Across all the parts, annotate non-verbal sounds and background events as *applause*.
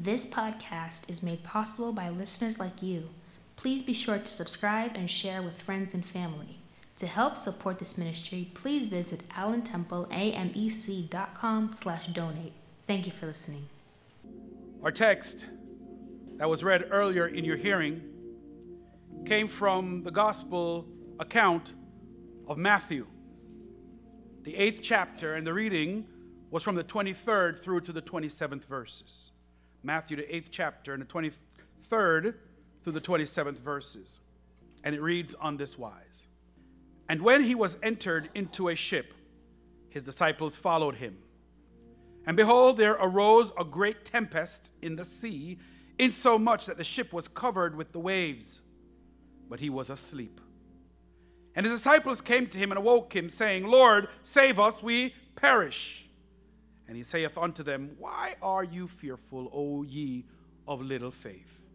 This podcast is made possible by listeners like you. Please be sure to subscribe and share with friends and family. To help support this ministry, please visit allentempleamec.com slash donate. Thank you for listening. Our text that was read earlier in your hearing came from the gospel account of Matthew, the eighth chapter, and the reading was from the 23rd through to the 27th verses. Matthew, the eighth chapter, and the 23rd through the 27th verses. And it reads on this wise And when he was entered into a ship, his disciples followed him. And behold, there arose a great tempest in the sea, insomuch that the ship was covered with the waves. But he was asleep. And his disciples came to him and awoke him, saying, Lord, save us, we perish. And he saith unto them, Why are you fearful, O ye of little faith?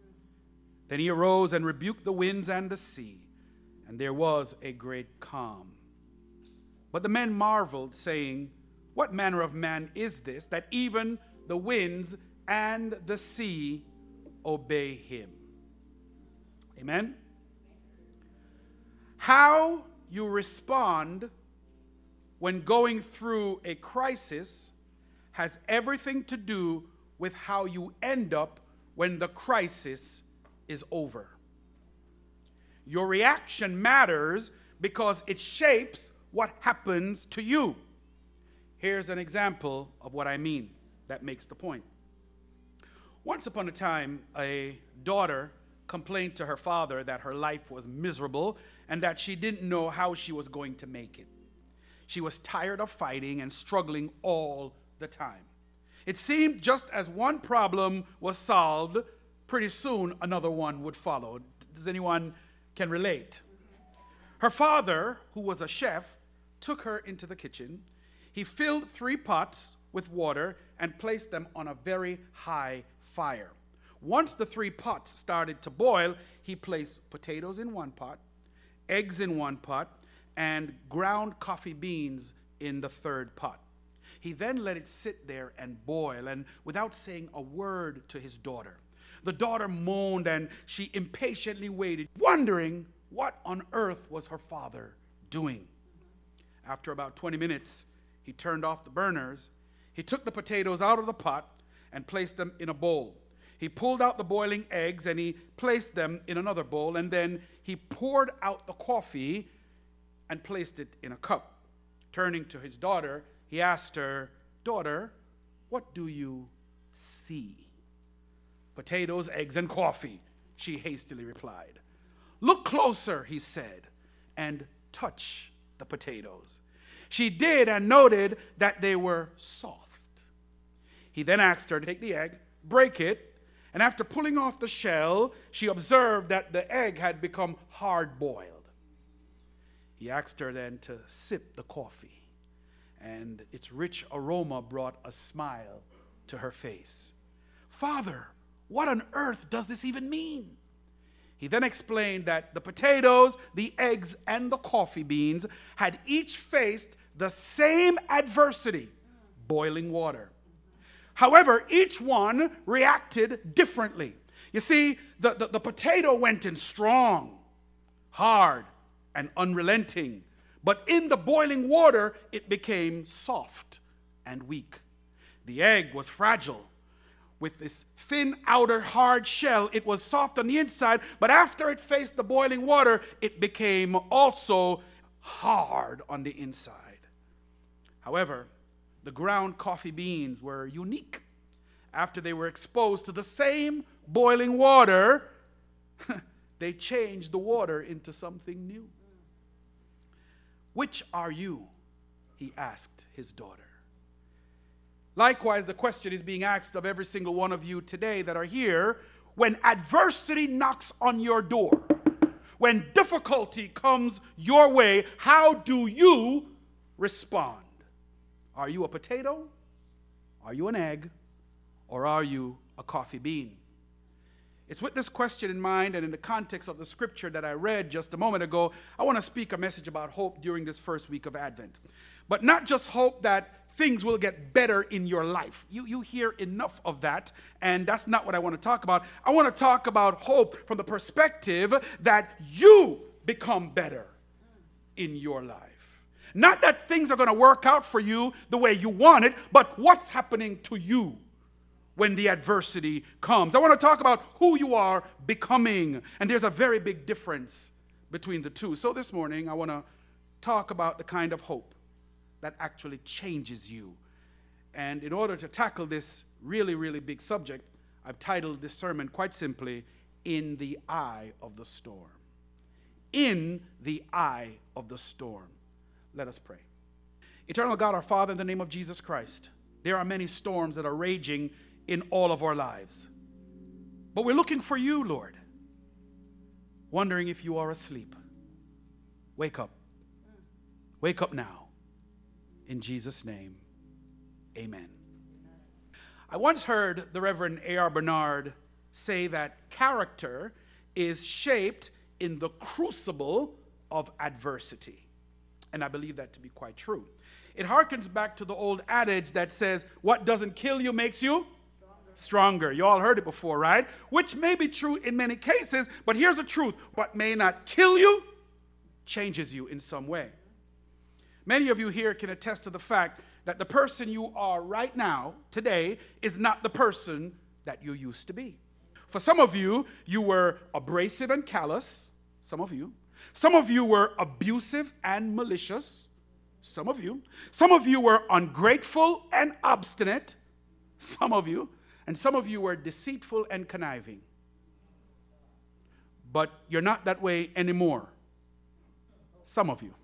Then he arose and rebuked the winds and the sea, and there was a great calm. But the men marveled, saying, What manner of man is this, that even the winds and the sea obey him? Amen? How you respond when going through a crisis has everything to do with how you end up when the crisis is over. Your reaction matters because it shapes what happens to you. Here's an example of what I mean that makes the point. Once upon a time, a daughter complained to her father that her life was miserable and that she didn't know how she was going to make it. She was tired of fighting and struggling all the time. It seemed just as one problem was solved, pretty soon another one would follow. Does anyone can relate? Her father, who was a chef, took her into the kitchen. He filled three pots with water and placed them on a very high fire. Once the three pots started to boil, he placed potatoes in one pot, eggs in one pot, and ground coffee beans in the third pot. He then let it sit there and boil, and without saying a word to his daughter. The daughter moaned and she impatiently waited, wondering what on earth was her father doing. After about 20 minutes, he turned off the burners. He took the potatoes out of the pot and placed them in a bowl. He pulled out the boiling eggs and he placed them in another bowl, and then he poured out the coffee and placed it in a cup. Turning to his daughter, he asked her, Daughter, what do you see? Potatoes, eggs, and coffee, she hastily replied. Look closer, he said, and touch the potatoes. She did and noted that they were soft. He then asked her to take the egg, break it, and after pulling off the shell, she observed that the egg had become hard boiled. He asked her then to sip the coffee and its rich aroma brought a smile to her face. Father, what on earth does this even mean? He then explained that the potatoes, the eggs, and the coffee beans had each faced the same adversity boiling water. However, each one reacted differently. You see, the, the, the, potato went in strong, hard, and unrelenting. But in the boiling water, it became soft and weak. The egg was fragile. With this thin outer hard shell, it was soft on the inside, but after it faced the boiling water, it became also hard on the inside. However, the ground coffee beans were unique. After they were exposed to the same boiling water, *laughs* they changed the water into something new. Which are you? He asked his daughter. Likewise, the question is being asked of every single one of you today that are here when adversity knocks on your door, when difficulty comes your way, how do you respond? Are you a potato? Are you an egg? Or are you a coffee bean? It's with this question in mind and in the context of the scripture that I read just a moment ago, I want to speak a message about hope during this first week of Advent. But not just hope that things will get better in your life. You, you hear enough of that, and that's not what I want to talk about. I want to talk about hope from the perspective that you become better in your life. Not that things are going to work out for you the way you want it, but what's happening to you when the adversity comes. I want to talk about who you are becoming, and there's a very big difference between the two. So this morning, I want to talk about the kind of hope that actually changes you. And in order to tackle this really, really big subject, I've titled this sermon quite simply, In the Eye of the Storm. In the Eye of the Storm. Let us pray. Eternal God, our Father, in the name of Jesus Christ, there are many storms that are raging in all of our lives. But we're looking for you, Lord, wondering if you are asleep. Wake up. Wake up now. In Jesus' name, amen. I once heard the Reverend A.R. Bernard say that character is shaped in the crucible of adversity. And I believe that to be quite true. It harkens back to the old adage that says, What doesn't kill you makes you stronger. You all heard it before, right? Which may be true in many cases, but here's the truth what may not kill you changes you in some way. Many of you here can attest to the fact that the person you are right now, today, is not the person that you used to be. For some of you, you were abrasive and callous, some of you. Some of you were abusive and malicious. Some of you. Some of you were ungrateful and obstinate. Some of you. And some of you were deceitful and conniving. But you're not that way anymore. Some of you.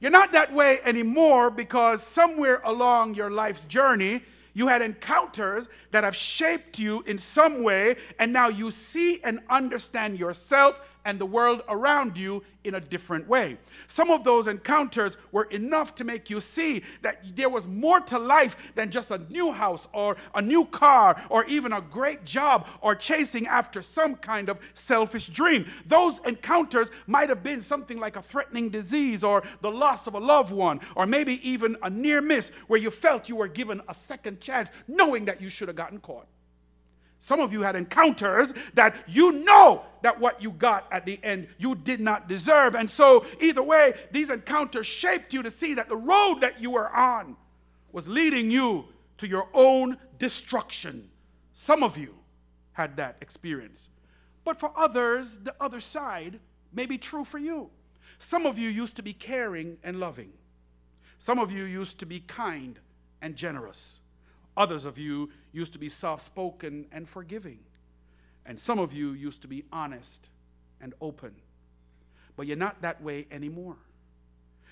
You're not that way anymore because somewhere along your life's journey, you had encounters that have shaped you in some way, and now you see and understand yourself and the world around you in a different way. Some of those encounters were enough to make you see that there was more to life than just a new house or a new car or even a great job or chasing after some kind of selfish dream. Those encounters might have been something like a threatening disease or the loss of a loved one or maybe even a near miss where you felt you were given a second chance knowing that you should have gotten caught. Some of you had encounters that you know that what you got at the end you did not deserve. And so, either way, these encounters shaped you to see that the road that you were on was leading you to your own destruction. Some of you had that experience. But for others, the other side may be true for you. Some of you used to be caring and loving. Some of you used to be kind and generous. Others of you used to be soft spoken and forgiving. And some of you used to be honest and open. But you're not that way anymore.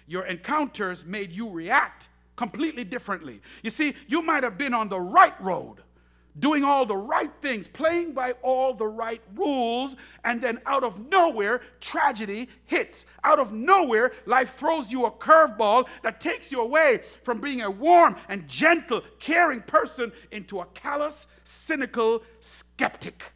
Your encounters made you react completely differently. You see, you might have been on the right road, doing all the right things, playing by all the right rules, and then out of nowhere, tragedy hits. Out of nowhere, life throws you a curveball that takes you away from being a warm and gentle, caring person into a callous, cynical skeptic.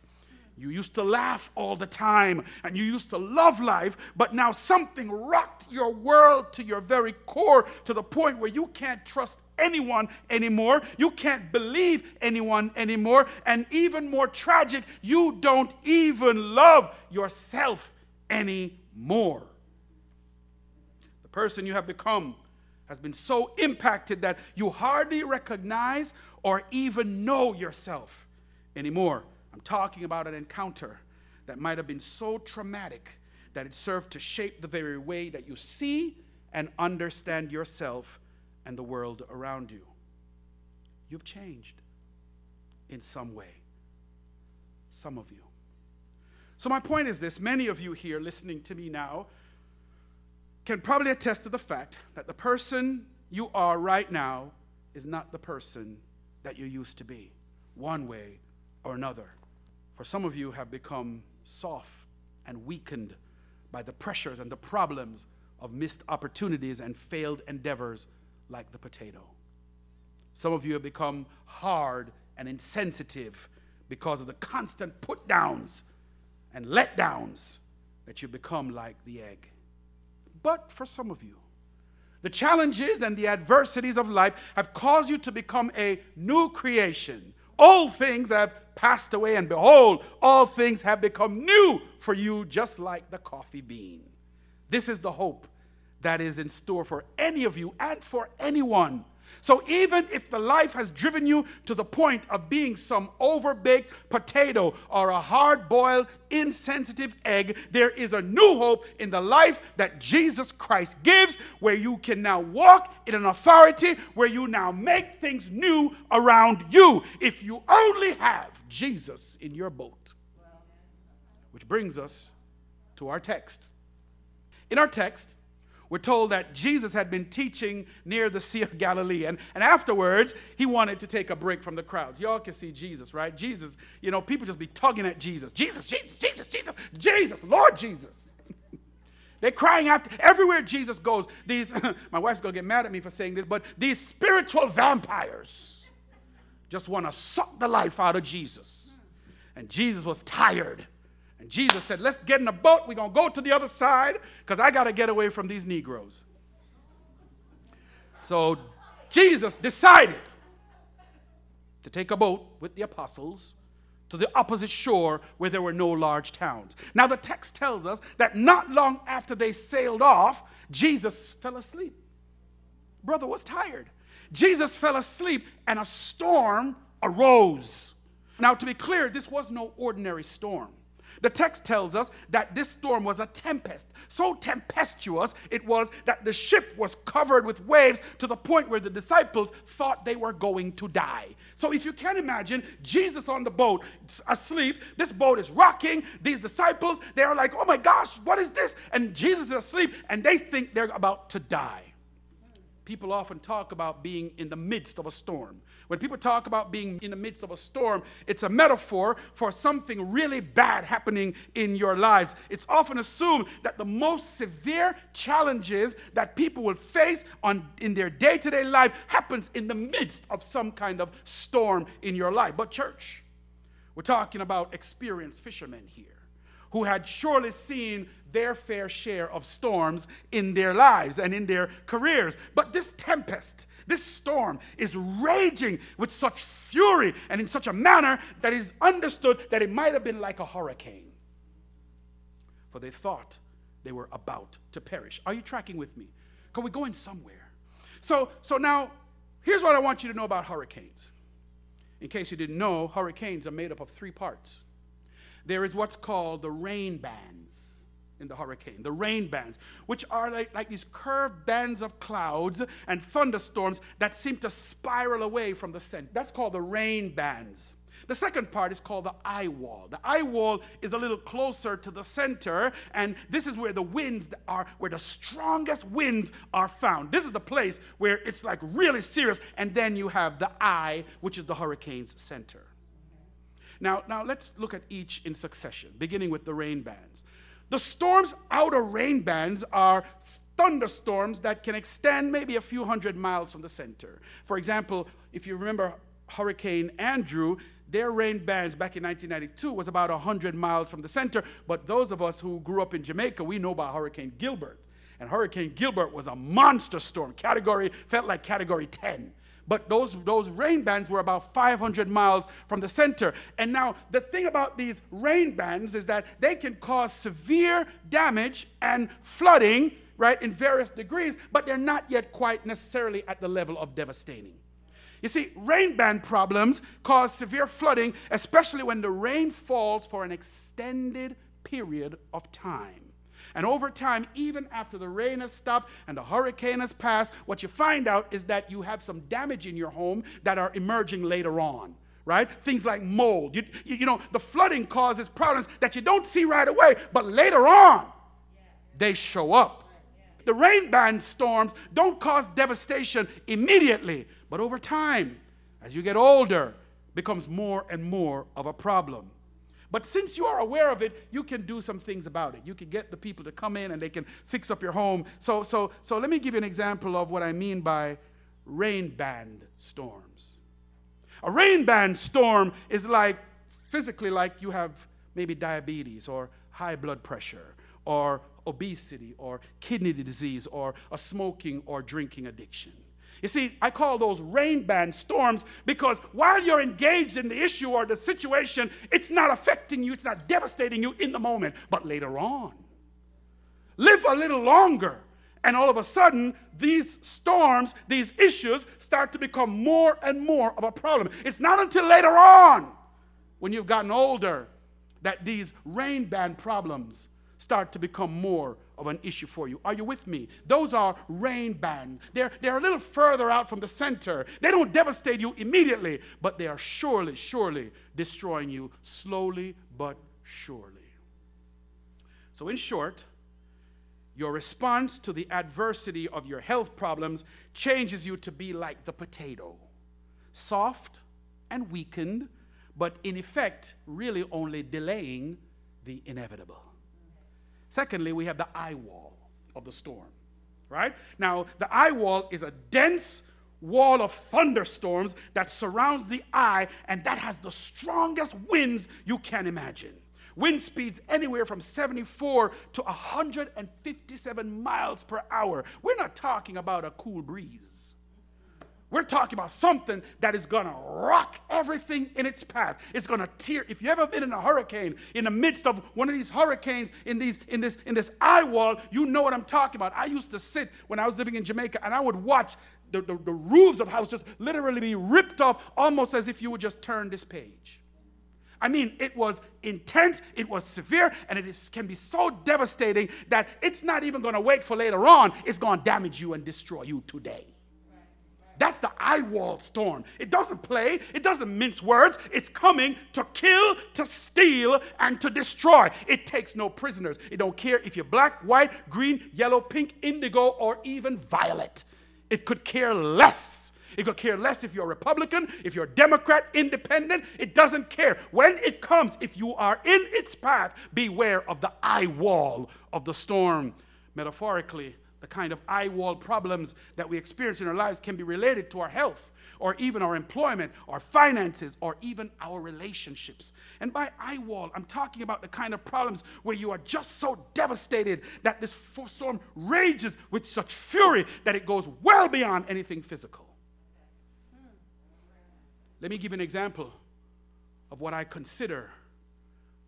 You used to laugh all the time and you used to love life, but now something rocked your world to your very core to the point where you can't trust anyone anymore. You can't believe anyone anymore. And even more tragic, you don't even love yourself anymore. The person you have become has been so impacted that you hardly recognize or even know yourself anymore. I'm talking about an encounter that might have been so traumatic that it served to shape the very way that you see and understand yourself and the world around you. You've changed in some way. Some of you. So, my point is this many of you here listening to me now can probably attest to the fact that the person you are right now is not the person that you used to be, one way or another. For some of you have become soft and weakened by the pressures and the problems of missed opportunities and failed endeavors like the potato. Some of you have become hard and insensitive because of the constant put downs and let downs that you become like the egg. But for some of you, The challenges and the adversities of life have caused you to become a new creation. Old things have passed away, and behold, all things have become new for you, just like the coffee bean. This is the hope that is in store for any of you and for anyone so even if the life has driven you to the point of being some overbaked potato or a hard boiled, insensitive egg, there is a new hope in the life that Jesus Christ gives where you can now walk in an authority where you now make things new around you if you only have Jesus in your boat. Which brings us to our text. In our text, we're told that Jesus had been teaching near the Sea of Galilee. And, and afterwards, he wanted to take a break from the crowds. Y'all can see Jesus, right? Jesus, you know, people just be tugging at Jesus. Jesus, Jesus, Jesus, Jesus, Jesus, Lord Jesus. *laughs* They're crying after everywhere Jesus goes. These, *laughs* my wife's gonna get mad at me for saying this, but these spiritual vampires just want to suck the life out of Jesus. And Jesus was tired and Jesus said, Let's get in a boat. We're going to go to the other side because I got to get away from these Negroes. So Jesus decided to take a boat with the apostles to the opposite shore where there were no large towns. Now, the text tells us that not long after they sailed off, Jesus fell asleep. Brother was tired. Jesus fell asleep and a storm arose. Now, to be clear, this was no ordinary storm. The text tells us that this storm was a tempest. So tempestuous it was that the ship was covered with waves to the point where the disciples thought they were going to die. So if you can imagine Jesus on the boat asleep, this boat is rocking. These disciples, they are like, oh my gosh, what is this? And Jesus is asleep and they think they're about to die. People often talk about being in the midst of a storm. When people talk about being in the midst of a storm, it's a metaphor for something really bad happening in your lives. It's often assumed that the most severe challenges that people will face on, in their day to day life happens in the midst of some kind of storm in your life. But, church, we're talking about experienced fishermen here who had surely seen their fair share of storms in their lives and in their careers. But this tempest, this storm is raging with such fury and in such a manner that it is understood that it might have been like a hurricane. For they thought they were about to perish. Are you tracking with me? Because we're going somewhere. So, so now, here's what I want you to know about hurricanes. In case you didn't know, hurricanes are made up of three parts. There is what's called the rain bands in the hurricane, the rain bands, which are like, like these curved bands of clouds and thunderstorms that seem to spiral away from the center. That's called the rain bands. The second part is called the eye wall. The eye wall is a little closer to the center, and this is where the winds are, where the strongest winds are found. This is the place where it's like really serious, and then you have the eye, which is the hurricane's center. Now, now let's look at each in succession, beginning with the rain bands. The storm's outer rain bands are thunderstorms that can extend maybe a few hundred miles from the center. For example, if you remember Hurricane Andrew, their rain bands back in 1992 was about 100 miles from the center. But those of us who grew up in Jamaica, we know about Hurricane Gilbert. And Hurricane Gilbert was a monster storm. Category, felt like category 10 but those, those rain bands were about 500 miles from the center. And now, the thing about these rain bands is that they can cause severe damage and flooding, right, in various degrees, but they're not yet quite necessarily at the level of devastating. You see, rain band problems cause severe flooding, especially when the rain falls for an extended period of time. And over time, even after the rain has stopped and the hurricane has passed, what you find out is that you have some damage in your home that are emerging later on. Right? Things like mold. You, you, you know, the flooding causes problems that you don't see right away, but later on, they show up. The rain band storms don't cause devastation immediately, but over time, as you get older, becomes more and more of a problem. But since you are aware of it, you can do some things about it. You can get the people to come in and they can fix up your home. So, so, so let me give you an example of what I mean by rain band storms. A rain band storm is like physically like you have maybe diabetes or high blood pressure or obesity or kidney disease or a smoking or drinking addiction. You see, I call those rain band storms because while you're engaged in the issue or the situation, it's not affecting you, it's not devastating you in the moment, but later on. Live a little longer, and all of a sudden, these storms, these issues start to become more and more of a problem. It's not until later on, when you've gotten older, that these rain band problems start to become more of an issue for you. Are you with me? Those are rain band. They're, they're a little further out from the center. They don't devastate you immediately, but they are surely, surely destroying you slowly but surely. So, in short, your response to the adversity of your health problems changes you to be like the potato soft and weakened, but in effect, really only delaying the inevitable. Secondly, we have the eye wall of the storm, right? Now, the eye wall is a dense wall of thunderstorms that surrounds the eye, and that has the strongest winds you can imagine. Wind speeds anywhere from 74 to 157 miles per hour. We're not talking about a cool breeze. We're talking about something that is to rock everything in its path. It's to tear. If you've ever been in a hurricane, in the midst of one of these hurricanes in, these, in, this, in this eye wall, you know what I'm talking about. I used to sit when I was living in Jamaica and I would watch the, the, the roofs of houses literally be ripped off almost as if you would just turn this page. I mean, it was intense, it was severe, and it is, can be so devastating that it's not even to wait for later on. It's to damage you and destroy you today. That's the eye wall storm. It doesn't play, it doesn't mince words. It's coming to kill, to steal, and to destroy. It takes no prisoners. It don't care if you're black, white, green, yellow, pink, indigo, or even violet. It could care less. It could care less if you're Republican, if you're Democrat, independent. It doesn't care. When it comes, if you are in its path, beware of the eye wall of the storm. Metaphorically, the kind of eye wall problems that we experience in our lives can be related to our health or even our employment, our finances, or even our relationships. And by eye wall, I'm talking about the kind of problems where you are just so devastated that this storm rages with such fury that it goes well beyond anything physical. Let me give an example of what I consider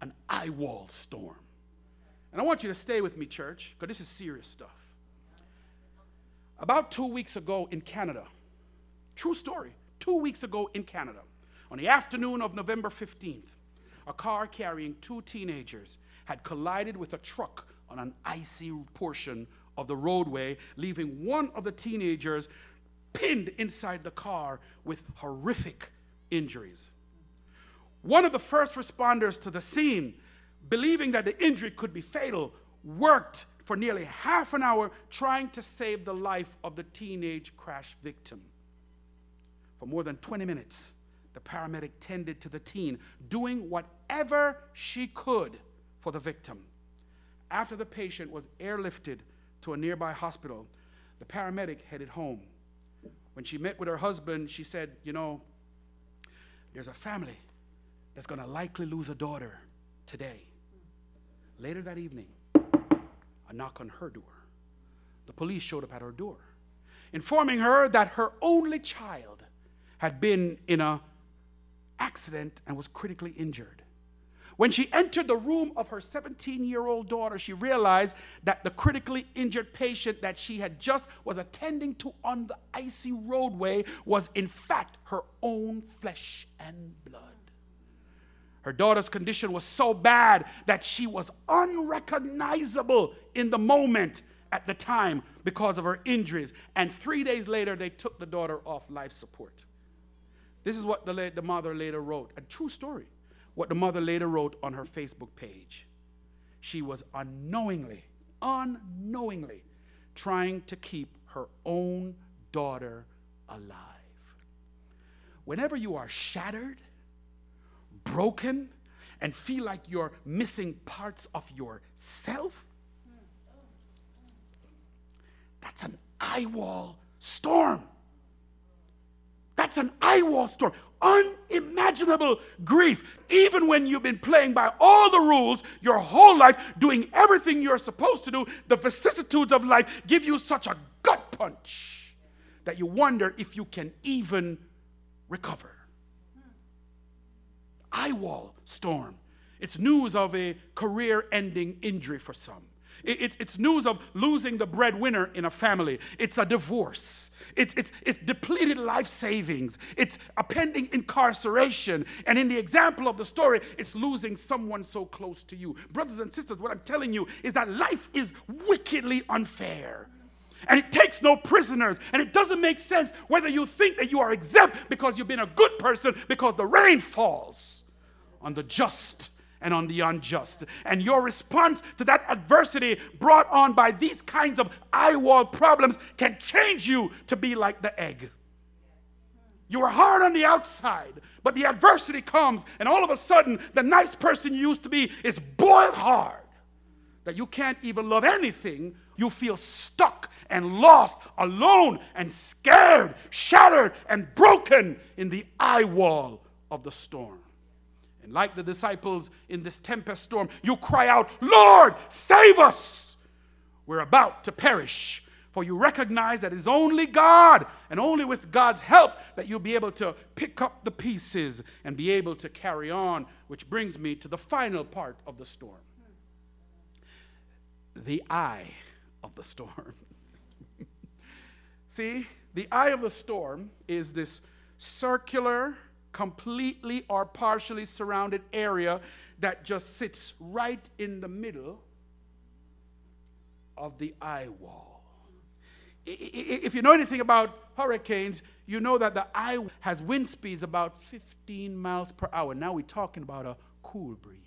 an eye wall storm. And I want you to stay with me, church, because this is serious stuff. About two weeks ago in Canada, true story, two weeks ago in Canada, on the afternoon of November 15th, a car carrying two teenagers had collided with a truck on an icy portion of the roadway, leaving one of the teenagers pinned inside the car with horrific injuries. One of the first responders to the scene, believing that the injury could be fatal, worked for nearly half an hour trying to save the life of the teenage crash victim. For more than 20 minutes, the paramedic tended to the teen, doing whatever she could for the victim. After the patient was airlifted to a nearby hospital, the paramedic headed home. When she met with her husband, she said, You know, there's a family that's going to likely lose a daughter today. Later that evening, a knock on her door. The police showed up at her door, informing her that her only child had been in a accident and was critically injured. When she entered the room of her 17 year old daughter, she realized that the critically injured patient that she had just was attending to on the icy roadway was in fact her own flesh and blood. Her daughter's condition was so bad that she was unrecognizable in the moment at the time because of her injuries. And three days later, they took the daughter off life support. This is what the, the mother later wrote a true story. What the mother later wrote on her Facebook page. She was unknowingly, unknowingly trying to keep her own daughter alive. Whenever you are shattered, broken and feel like you're missing parts of yourself, that's an eye wall storm. That's an eye wall storm. Unimaginable grief. Even when you've been playing by all the rules your whole life, doing everything you're supposed to do, the vicissitudes of life give you such a gut punch that you wonder if you can even recover. Eye wall storm. It's news of a career ending injury for some. It's news of losing the breadwinner in a family. It's a divorce. It's, it's, it's depleted life savings. It's a pending incarceration. And in the example of the story, it's losing someone so close to you. Brothers and sisters, what I'm telling you is that life is wickedly unfair. And it takes no prisoners. And it doesn't make sense whether you think that you are exempt because you've been a good person because the rain falls on the just and on the unjust. And your response to that adversity brought on by these kinds of eye wall problems can change you to be like the egg. You are hard on the outside, but the adversity comes, and all of a sudden, the nice person you used to be is boiled hard that you can't even love anything. You feel stuck and lost, alone and scared, shattered and broken in the eye wall of the storm. And like the disciples in this tempest storm, you cry out, Lord, save us! We're about to perish. For you recognize that it's only God and only with God's help that you'll be able to pick up the pieces and be able to carry on, which brings me to the final part of the storm the eye of the storm. *laughs* See, the eye of the storm is this circular, completely or partially surrounded area that just sits right in the middle of the eye wall. If you know anything about hurricanes, you know that the eye has wind speeds about 15 miles per hour. Now we're talking about a cool breeze.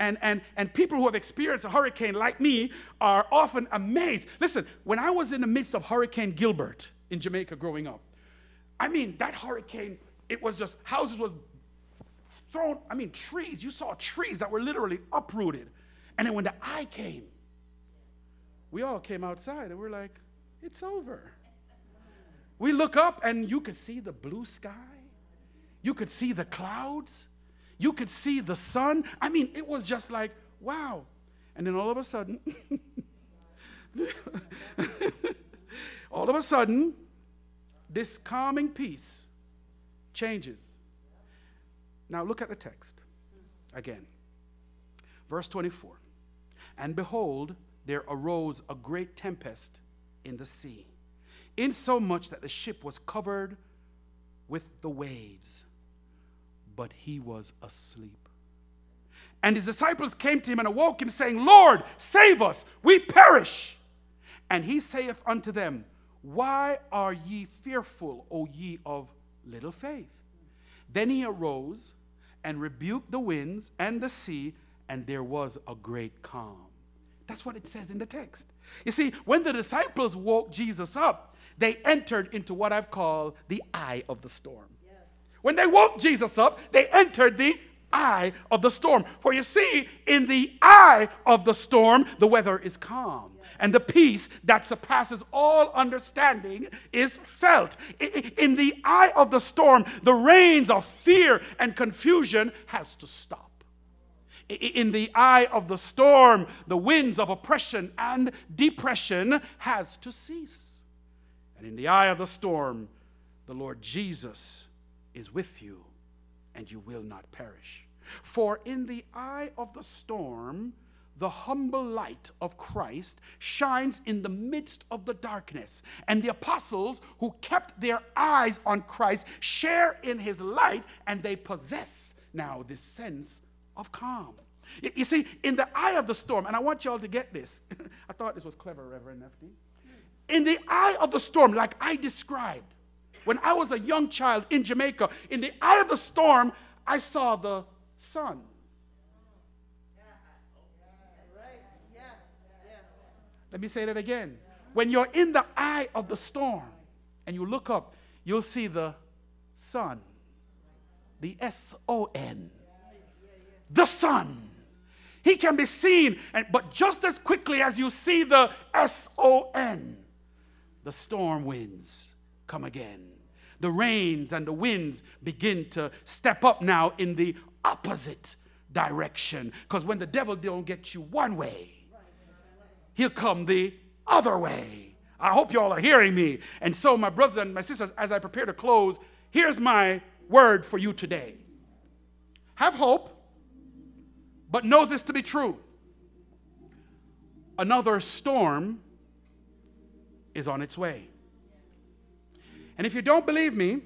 And, and, and people who have experienced a hurricane like me are often amazed. Listen, when I was in the midst of Hurricane Gilbert in Jamaica growing up, I mean, that hurricane it was just houses was thrown, I mean, trees. You saw trees that were literally uprooted. And then when the eye came, we all came outside and we're like, it's over. We look up and you could see the blue sky. You could see the clouds. You could see the sun. I mean, it was just like, wow. And then all of a sudden, *laughs* all of a sudden, this calming peace changes. Now look at the text again. Verse 24. And behold, there arose a great tempest in the sea, insomuch that the ship was covered with the waves, but he was asleep. And his disciples came to him and awoke him, saying, Lord, save us, we perish. And he saith unto them, Why are ye fearful, O ye of little faith. Then he arose and rebuked the winds and the sea, and there was a great calm. That's what it says in the text. You see, when the disciples woke Jesus up, they entered into what I've called the eye of the storm. When they woke Jesus up, they entered the eye of the storm. For you see, in the eye of the storm, the weather is calm and the peace that surpasses all understanding is felt. In the eye of the storm, the rains of fear and confusion has to stop. In the eye of the storm, the winds of oppression and depression has to cease. And in the eye of the storm, the Lord Jesus is with you and you will not perish. For in the eye of the storm, the humble light of Christ shines in the midst of the darkness. And the apostles who kept their eyes on Christ share in his light and they possess now this sense of calm. You see, in the eye of the storm, and I want y'all to get this. *laughs* I thought this was clever, Reverend FD. In the eye of the storm, like I described, when I was a young child in Jamaica, in the eye of the storm, I saw the sun. Let me say that again. When you're in the eye of the storm and you look up, you'll see the sun, the S O N, the sun. He can be seen, and, but just as quickly as you see the S O N, the storm winds come again. the rains and the winds begin to step up now in the opposite direction. Because when the devil don't get you one way, he'll come the other way. I hope you all are hearing me. And so, my brothers and my sisters, as I prepare to close, here's my word for you today. Have hope, but know this to be true. Another storm is on its way. And if you don't believe me,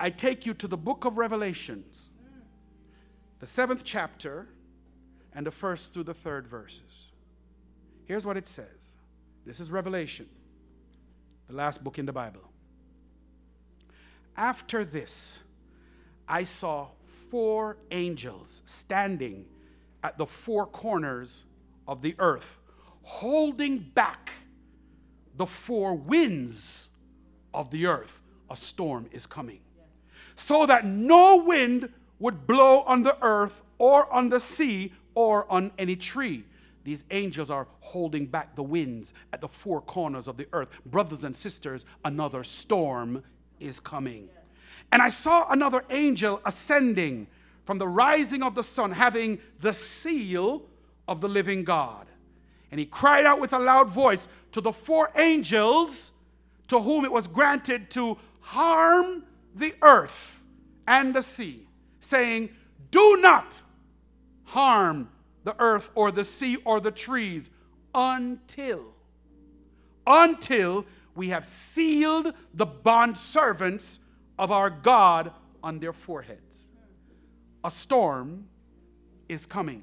I take you to the book of Revelations, the seventh chapter, and the first through the third verses. Here's what it says this is Revelation, the last book in the Bible. After this, I saw four angels standing at the four corners of the earth, holding back the four winds of the earth. A storm is coming. So that no wind would blow on the earth or on the sea or on any tree. These angels are holding back the winds at the four corners of the earth. Brothers and sisters, another storm is coming. And I saw another angel ascending from the rising of the sun, having the seal of the living God. And he cried out with a loud voice to the four angels to whom it was granted to harm the earth and the sea, saying, Do not harm the earth or the sea or the trees until, until we have sealed the bond servants of our God on their foreheads. A storm is coming.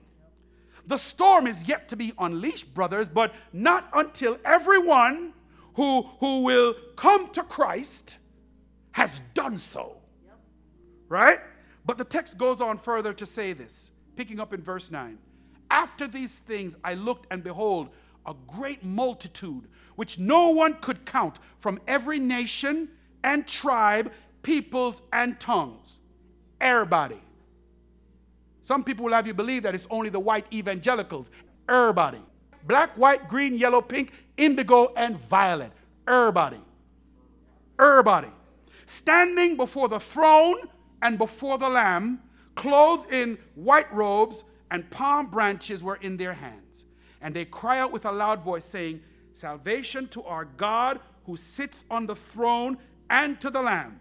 The storm is yet to be unleashed, brothers, but not until everyone who, who will come to Christ has done so. Right? But the text goes on further to say this, picking up in verse 9. After these things I looked, and behold, a great multitude, which no one could count, from every nation and tribe, peoples, and tongues. Everybody. Some people will have you believe that it's only the white evangelicals. Everybody black, white, green, yellow, pink, indigo, and violet. Everybody. Everybody. Standing before the throne and before the Lamb, clothed in white robes, and palm branches were in their hands. And they cry out with a loud voice, saying, Salvation to our God who sits on the throne and to the Lamb.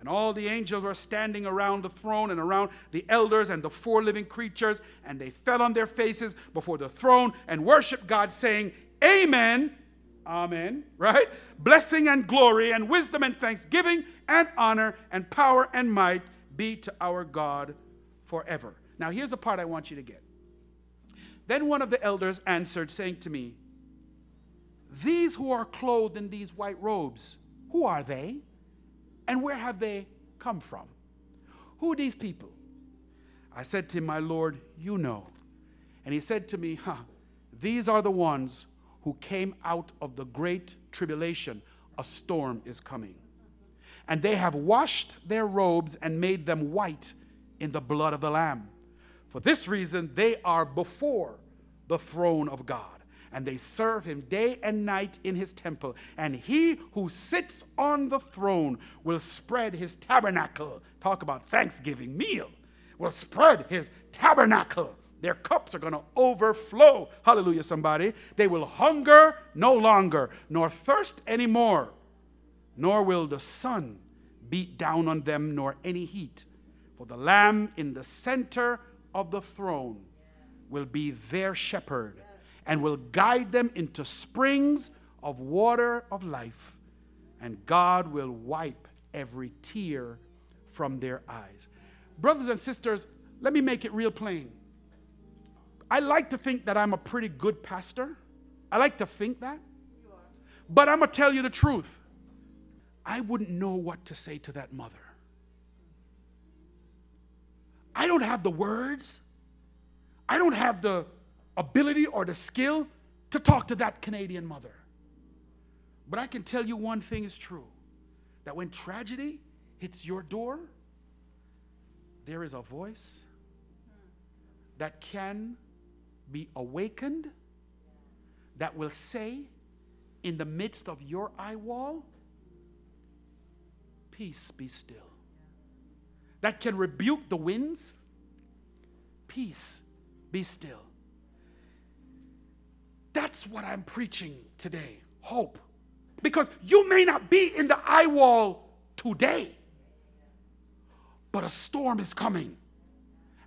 And all the angels were standing around the throne and around the elders and the four living creatures, and they fell on their faces before the throne and worshiped God, saying, Amen. Amen. Right? Blessing and glory and wisdom and thanksgiving and honor and power and might be to our God forever. Now, here's the part I want you to get. Then one of the elders answered, saying to me, These who are clothed in these white robes, who are they? And where have they come from? Who are these people? I said to him, My Lord, you know. And he said to me, huh, These are the ones who came out of the great tribulation. A storm is coming. And they have washed their robes and made them white in the blood of the Lamb. For this reason, they are before the throne of God and they serve him day and night in his temple. And he who sits on the throne will spread his tabernacle. Talk about Thanksgiving meal. Will spread his tabernacle. Their cups are going to overflow. Hallelujah, somebody. They will hunger no longer, nor thirst anymore, nor will the sun beat down on them, nor any heat. For the Lamb in the center of the throne will be their shepherd and will guide them into springs of water of life, and God will wipe every tear from their eyes. Brothers and sisters, let me make it real plain. I like to think that I'm a pretty good pastor. I like to think that. But I'm going to tell you the truth. I wouldn't know what to say to that mother. I don't have the words. I don't have the ability or the skill to talk to that Canadian mother. But I can tell you one thing is true that when tragedy hits your door, there is a voice that can be awakened that will say, in the midst of your eye wall, peace be still. That can rebuke the winds. Peace be still. That's what I'm preaching today hope. Because you may not be in the eye wall today, but a storm is coming.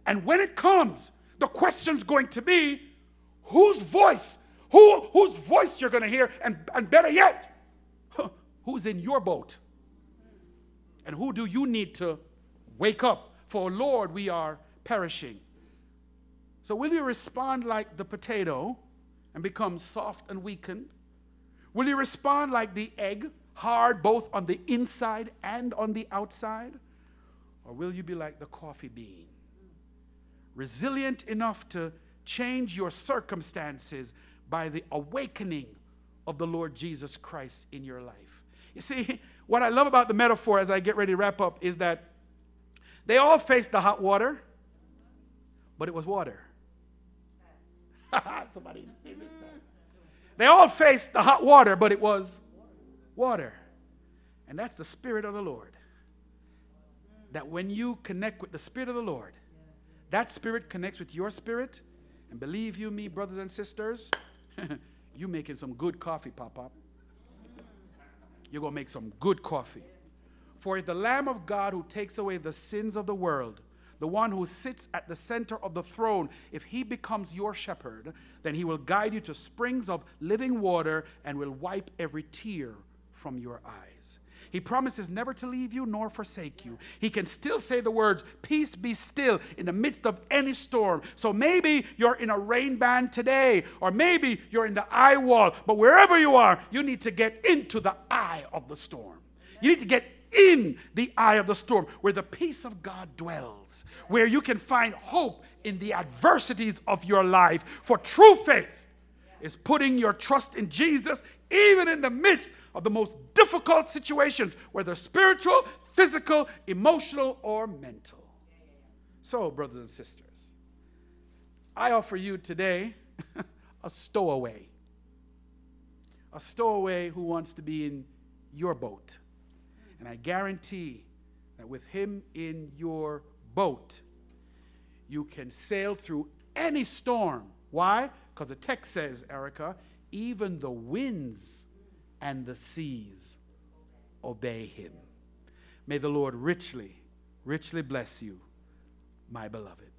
And when it comes, the question's going to be whose voice, who, whose voice you're going to hear, and, and better yet, *laughs* who's in your boat? And who do you need to wake up? For Lord, we are perishing. So, will you respond like the potato and become soft and weakened? Will you respond like the egg, hard both on the inside and on the outside? Or will you be like the coffee bean, resilient enough to change your circumstances by the awakening of the Lord Jesus Christ in your life? You see, *laughs* what I love about the metaphor as I get ready to wrap up is that they all faced the hot water, but it was water. *laughs* Somebody missed that. They all faced the hot water, but it was water. And that's the Spirit of the Lord. That when you connect with the Spirit of the Lord, that Spirit connects with your spirit. And believe you me, brothers and sisters, *laughs* you making some good coffee, Pop Pop. You're going to make some good coffee. For if the Lamb of God who takes away the sins of the world the one who sits at the center of the throne, if he becomes your shepherd, then he will guide you to springs of living water and will wipe every tear from your eyes. He promises never to leave you nor forsake you. He can still say the words, Peace be still in the midst of any storm. So maybe you're in a rain band today, or maybe you're in the eye wall, but wherever you are, you need to get into the eye of the storm. You need to get in the eye of the storm, where the peace of God dwells, where you can find hope in the adversities of your life. For true faith is putting your trust in Jesus, even in the midst of the most difficult situations, whether spiritual, physical, emotional, or mental. So, brothers and sisters, I offer you today *laughs* a stowaway. A stowaway who wants to be in your boat and I guarantee that with him in your boat, you can sail through any storm. Why? Because the text says, Erica, even the winds and the seas obey him. May the Lord richly, richly bless you, my beloved.